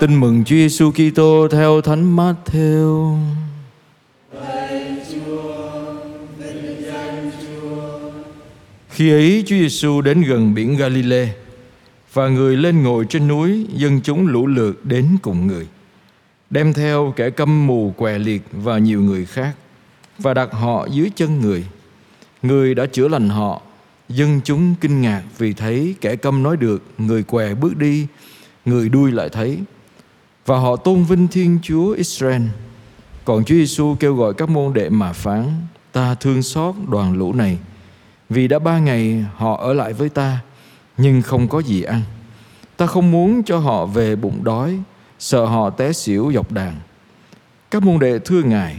Tin mừng Chúa Giêsu Kitô theo Thánh Matthew. Khi ấy Chúa Giêsu đến gần biển Galile, và người lên ngồi trên núi, dân chúng lũ lượt đến cùng người, đem theo kẻ câm mù què liệt và nhiều người khác và đặt họ dưới chân người. Người đã chữa lành họ, dân chúng kinh ngạc vì thấy kẻ câm nói được, người què bước đi, người đuôi lại thấy và họ tôn vinh Thiên Chúa Israel. Còn Chúa Giêsu kêu gọi các môn đệ mà phán: Ta thương xót đoàn lũ này, vì đã ba ngày họ ở lại với ta, nhưng không có gì ăn. Ta không muốn cho họ về bụng đói, sợ họ té xỉu dọc đàn. Các môn đệ thưa Ngài,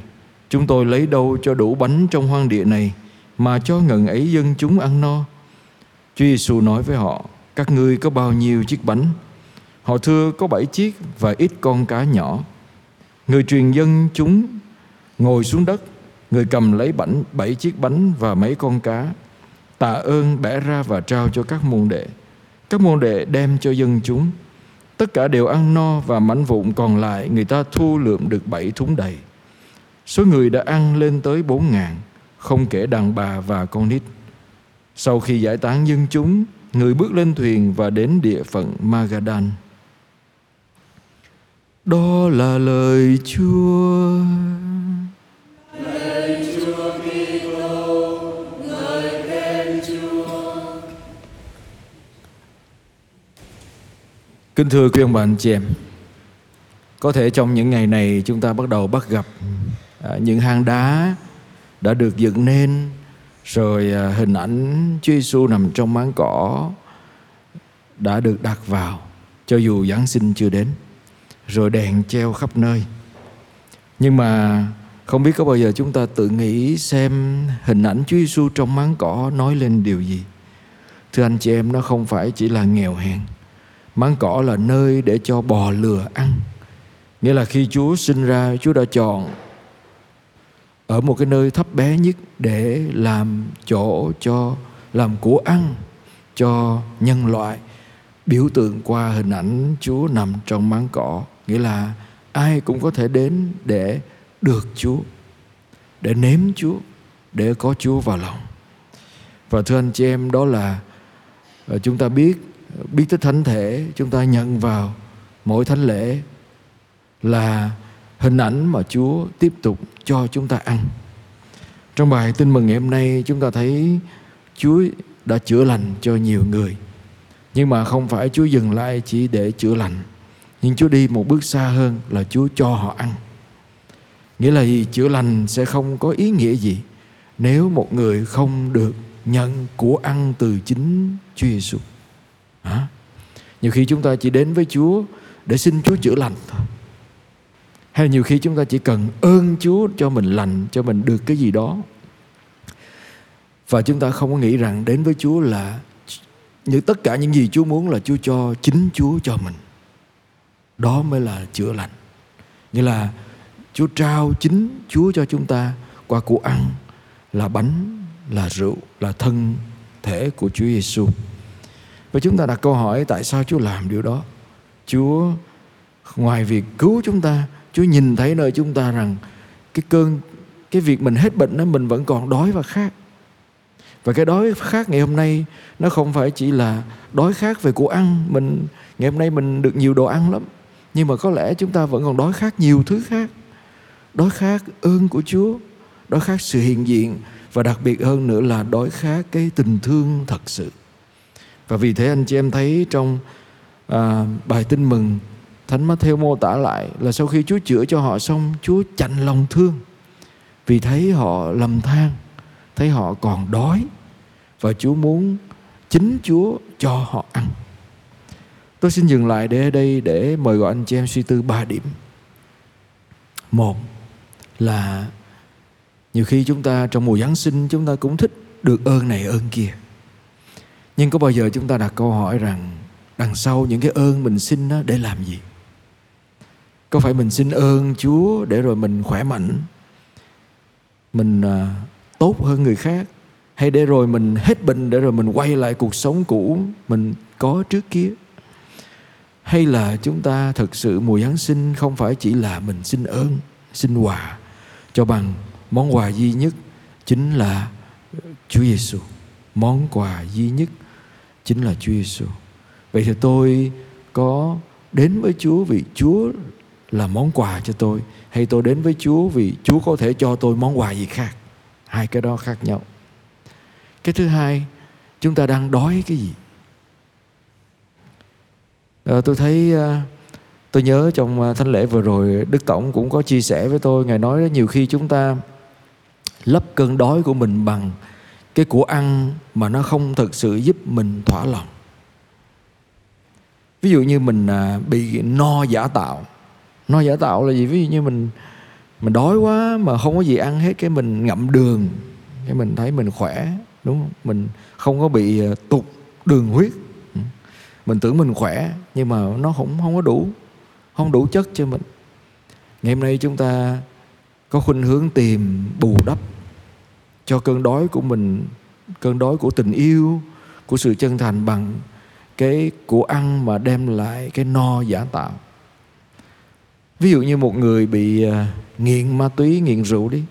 chúng tôi lấy đâu cho đủ bánh trong hoang địa này mà cho ngần ấy dân chúng ăn no. Chúa Giêsu nói với họ, các ngươi có bao nhiêu chiếc bánh? Họ thưa có bảy chiếc và ít con cá nhỏ. Người truyền dân chúng ngồi xuống đất, người cầm lấy bảnh bảy chiếc bánh và mấy con cá, tạ ơn bẻ ra và trao cho các môn đệ. Các môn đệ đem cho dân chúng. Tất cả đều ăn no và mảnh vụn còn lại người ta thu lượm được bảy thúng đầy. Số người đã ăn lên tới bốn ngàn, không kể đàn bà và con nít. Sau khi giải tán dân chúng, người bước lên thuyền và đến địa phận Magadan. Đó là lời Chúa. Kính thưa quý ông bà anh chị em, có thể trong những ngày này chúng ta bắt đầu bắt gặp à, những hang đá đã được dựng nên, rồi à, hình ảnh Chúa Giêsu nằm trong máng cỏ đã được đặt vào, cho dù Giáng sinh chưa đến rồi đèn treo khắp nơi. Nhưng mà không biết có bao giờ chúng ta tự nghĩ xem hình ảnh Chúa Giêsu trong máng cỏ nói lên điều gì. Thưa anh chị em, nó không phải chỉ là nghèo hèn. Máng cỏ là nơi để cho bò lừa ăn. Nghĩa là khi Chúa sinh ra, Chúa đã chọn ở một cái nơi thấp bé nhất để làm chỗ cho, làm của ăn cho nhân loại, biểu tượng qua hình ảnh Chúa nằm trong máng cỏ nghĩa là ai cũng có thể đến để được Chúa, để nếm Chúa, để có Chúa vào lòng. Và thưa anh chị em, đó là ờ, chúng ta biết biết tới thánh thể, chúng ta nhận vào mỗi thánh lễ là hình ảnh mà Chúa tiếp tục cho chúng ta ăn. Trong bài tin mừng ngày hôm nay, chúng ta thấy Chúa đã chữa lành cho nhiều người. Nhưng mà không phải Chúa dừng lại chỉ để chữa lành nhưng Chúa đi một bước xa hơn là Chúa cho họ ăn nghĩa là gì chữa lành sẽ không có ý nghĩa gì nếu một người không được nhận của ăn từ chính Chúa Giêsu. Hả? Nhiều khi chúng ta chỉ đến với Chúa để xin Chúa chữa lành thôi. Hay nhiều khi chúng ta chỉ cần ơn Chúa cho mình lành, cho mình được cái gì đó. Và chúng ta không có nghĩ rằng đến với Chúa là những tất cả những gì Chúa muốn là Chúa cho chính Chúa cho mình đó mới là chữa lành. Như là Chúa trao chính Chúa cho chúng ta qua của ăn là bánh, là rượu, là thân thể của Chúa Giêsu và chúng ta đặt câu hỏi tại sao Chúa làm điều đó? Chúa, ngoài việc cứu chúng ta, Chúa nhìn thấy nơi chúng ta rằng cái cơn, cái việc mình hết bệnh đó, mình vẫn còn đói và khát. Và cái đói khát ngày hôm nay nó không phải chỉ là đói khát về của ăn. Mình, ngày hôm nay mình được nhiều đồ ăn lắm nhưng mà có lẽ chúng ta vẫn còn đói khát nhiều thứ khác. Đói khát ơn của chúa đói khát sự hiện diện và đặc biệt hơn nữa là đói khát cái tình thương thật sự. Và vì thế anh chị em thấy trong à, bài tin mừng thánh Matthew mô tả lại là sau khi Chúa chữa cho họ xong Chúa chạnh lòng thương. Vì thấy họ lầm than thấy họ còn đói và Chúa muốn chính Chúa cho họ ăn. Tôi xin dừng lại để ở đây để mời gọi anh chị em suy tư ba điểm. Một là nhiều khi chúng ta trong mùa Giáng sinh chúng ta cũng thích được ơn này ơn kia. Nhưng có bao giờ chúng ta đặt câu hỏi rằng đằng sau những cái ơn mình xin đó để làm gì? Có phải mình xin ơn Chúa để rồi mình khỏe mạnh, mình à, tốt hơn người khác hay để rồi mình hết bệnh để rồi mình quay lại cuộc sống cũ mình có trước kia hay là chúng ta thực sự mùa Giáng sinh không phải chỉ là mình xin ơn, xin quà cho bằng món quà duy nhất chính là Chúa Giêsu. Món quà duy nhất chính là Chúa Giêsu. Vậy thì tôi có đến với Chúa vì Chúa là món quà cho tôi hay tôi đến với Chúa vì Chúa có thể cho tôi món quà gì khác. Hai cái đó khác nhau. Cái thứ hai, chúng ta đang đói cái gì? À, tôi thấy à, tôi nhớ trong ờ, thánh lễ vừa rồi Đức Tổng cũng có chia sẻ với tôi Ngài nói nhiều khi chúng ta lấp cơn đói của mình bằng cái của ăn mà nó không thực sự giúp mình thỏa lòng. Ví dụ như mình à, bị no giả tạo. No giả tạo là gì? Ví dụ như mình mình đói quá mà không có gì ăn hết cái mình ngậm đường cái mình thấy mình khỏe đúng không? Mình không có bị tụt đường huyết mình tưởng mình khỏe, nhưng mà nó không không có đủ, không đủ chất cho mình. Ngày hôm nay chúng ta có khuynh hướng tìm bù đắp cho cơn đói của mình, cơn đói của tình yêu, của sự chân thành bằng cái của ăn mà đem lại cái no giả tạo. Ví dụ như một người bị à, nghiện ma túy, nghiện rượu đi.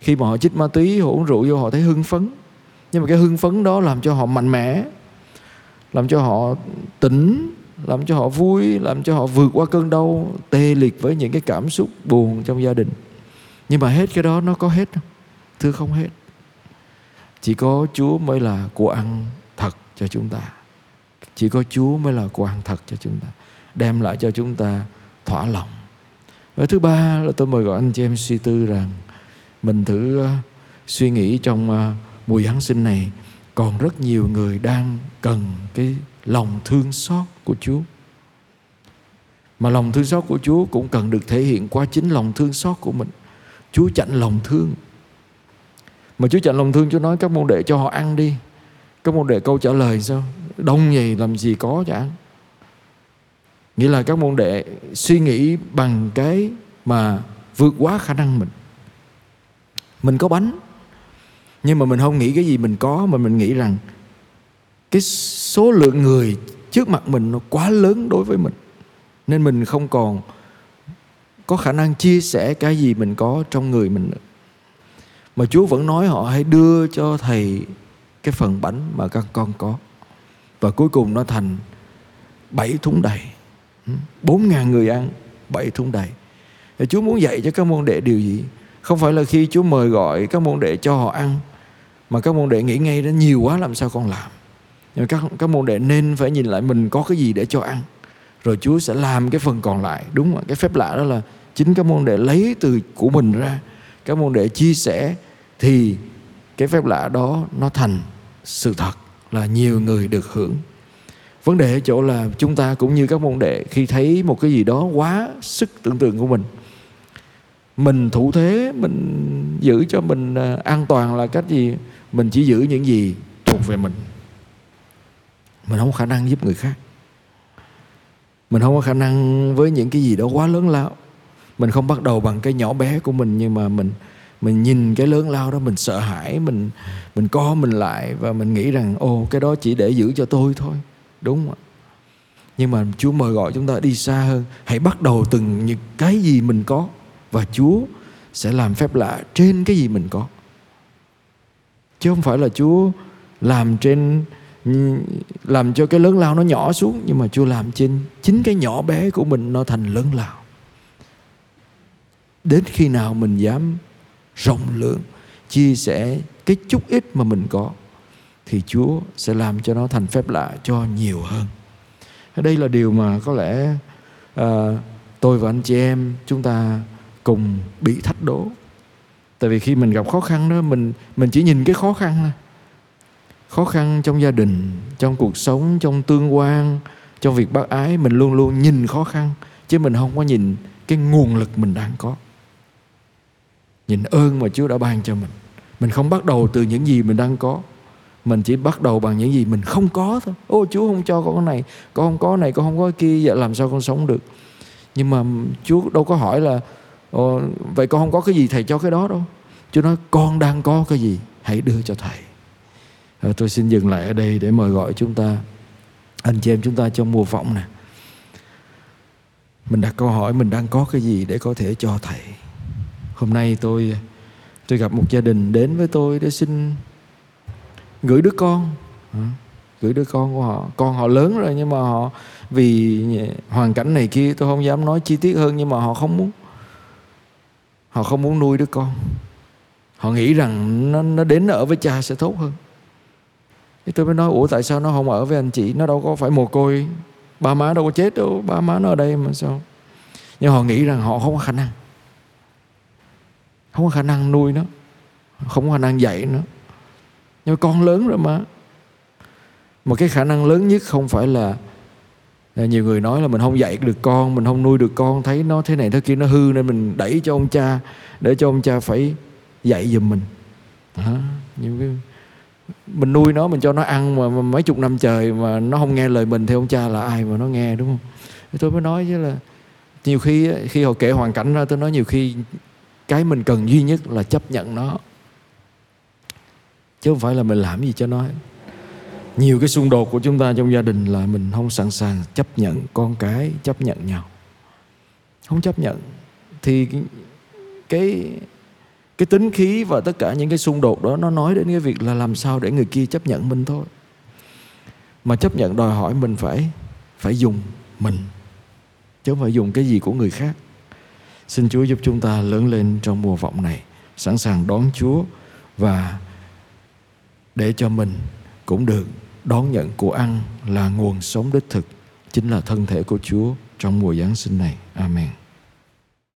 Khi mà họ chích ma túy, họ uống rượu vô họ thấy hưng phấn. Nhưng mà cái hưng phấn đó làm cho họ mạnh mẽ làm cho họ tỉnh, làm cho họ vui, làm cho họ vượt qua cơn đau, tê liệt với những cái cảm xúc buồn trong gia đình. Nhưng mà hết cái đó nó có hết không? Thưa không hết. Chỉ có chúa mới là của ăn thật cho chúng ta. Chỉ có chúa mới là của ăn thật cho chúng ta. Đem lại cho chúng ta thỏa lòng. Và thứ ba là tôi mời gọi anh chị em suy tư rằng mình thử ờ, suy nghĩ trong ờ, mùa Giáng sinh này còn rất nhiều người đang cần cái lòng thương xót của Chúa. Mà lòng thương xót của Chúa cũng cần được thể hiện qua chính lòng thương xót của mình. Chúa chạnh lòng thương. Mà Chúa chạnh lòng thương, Chúa nói các môn đệ cho họ ăn đi. Các môn đệ câu trả lời sao? Đông vậy làm gì có chẳng. Nghĩa là các môn đệ suy nghĩ bằng cái mà vượt quá khả năng mình. Mình có bánh nhưng mà mình không nghĩ cái gì mình có mà mình nghĩ rằng cái số lượng người trước mặt mình nó quá lớn đối với mình. Nên mình không còn có khả năng chia sẻ cái gì mình có trong người mình nữa. Mà Chúa vẫn nói họ hãy đưa cho thầy cái phần bánh mà các con có. Và cuối cùng nó thành bảy thúng đầy. Bốn ngàn người ăn bảy thúng đầy. Thì Chúa muốn dạy cho các môn đệ điều gì? Không phải là khi Chúa mời gọi các môn đệ cho họ ăn mà các môn đệ nghĩ ngay đó nhiều quá làm sao con làm. Nhưng các các môn đệ nên phải nhìn lại mình có cái gì để cho ăn. Rồi Chúa sẽ làm cái phần còn lại. Đúng không cái phép lạ đó là chính các môn đệ lấy từ của mình ra. Các môn đệ chia sẻ thì cái phép lạ đó nó thành sự thật là nhiều người được hưởng. Vấn đề ở chỗ là chúng ta cũng như các môn đệ khi thấy một cái gì đó quá sức tưởng tượng của mình mình thủ thế, mình giữ cho mình à, an toàn là cách gì? Mình chỉ giữ những gì thuộc về mình. Mình không có khả năng giúp người khác. Mình không có khả năng với những cái gì đó quá lớn lao. Mình không bắt đầu bằng cái nhỏ bé của mình, nhưng mà mình mình nhìn cái lớn lao đó, mình sợ hãi, mình mình co mình lại và mình nghĩ rằng ô cái đó chỉ để giữ cho tôi thôi. Đúng không nhưng mà Chúa mời gọi chúng ta đi xa hơn. Hãy bắt đầu từng những cái gì mình có và Chúa sẽ làm phép lạ trên cái gì mình có chứ không phải là Chúa làm trên làm cho cái lớn lao nó nhỏ xuống nhưng mà Chúa làm trên chính cái nhỏ bé của mình nó thành lớn lao. Đến khi nào mình dám rộng lượng chia sẻ cái chút ít mà mình có thì Chúa sẽ làm cho nó thành phép lạ cho nhiều hơn. Đây là điều mà có lẽ à, tôi và anh chị em chúng ta cùng bị thách đố tại vì khi mình gặp khó khăn đó, mình mình chỉ nhìn cái khó khăn thôi. Khó khăn trong gia đình, trong cuộc sống, trong tương quan, trong việc bác ái, mình luôn luôn nhìn khó khăn, chứ mình không có nhìn cái nguồn lực mình đang có. Nhìn ơn mà Chúa đã ban cho mình. Mình không bắt đầu từ những gì mình đang có. Mình chỉ bắt đầu bằng những gì mình không có thôi. Ô, Chúa không cho con cái này, con không có này, con không có cái kia, vậy làm sao con sống được? Nhưng mà Chúa đâu có hỏi là Ồ, vậy con không có cái gì thầy cho cái đó đâu. Chúa nói con đang có cái gì hãy đưa cho thầy. À, tôi xin dừng lại ở đây để mời gọi chúng ta anh chị em chúng ta trong mùa vọng nè. Mình đặt câu hỏi mình đang có cái gì để có thể cho thầy? Hôm nay tôi tôi gặp một gia đình đến với tôi để xin gửi đứa con. Gửi đứa con của họ. Con họ lớn rồi nhưng mà họ vì hoàn cảnh này kia tôi không dám nói chi tiết hơn nhưng mà họ không muốn họ không muốn nuôi đứa con. Họ nghĩ rằng nó nó đến ở với cha sẽ tốt hơn. Thì tôi mới nói, ủa, tại sao nó không ở với anh chị? Nó đâu có phải mồ côi. Ba má đâu có chết đâu. Ba má nó ở đây mà sao? Nhưng họ nghĩ rằng họ không có khả năng. Không có khả năng nuôi nó. Không có khả năng dạy nó. Nhưng con lớn rồi mà. Mà cái khả năng lớn nhất không phải là Ờ, nhiều người nói là mình không dạy được con mình không nuôi được con thấy nó thế này thế kia nó hư nên mình đẩy cho ông cha để cho ông cha phải dạy giùm mình. À, nhiều cái mình nuôi nó mình cho nó ăn mà, mấy chục năm trời mà nó không nghe lời mình thì ông cha là ai mà nó nghe đúng không? Thì tôi mới nói với là nhiều khi khi họ kể hoàn cảnh ra tôi nói nhiều khi cái mình cần duy nhất là chấp nhận nó. Chứ không phải là mình làm gì cho nó nhiều cái xung đột của chúng ta trong gia đình là mình không sẵn sàng chấp nhận con cái, chấp nhận nhau. Không chấp nhận. Thì cái cái tính khí và tất cả những cái xung đột đó, nó nói đến cái việc là làm sao để người kia chấp nhận mình thôi. Mà chấp nhận đòi hỏi mình phải phải dùng mình, chứ không phải dùng cái gì của người khác. Xin chúa giúp chúng ta lớn lên trong mùa vọng này, sẵn sàng đón chúa và để cho mình cũng được đón nhận của ăn là nguồn sống đích thực, chính là thân thể của chúa trong mùa giáng sinh này. Amen.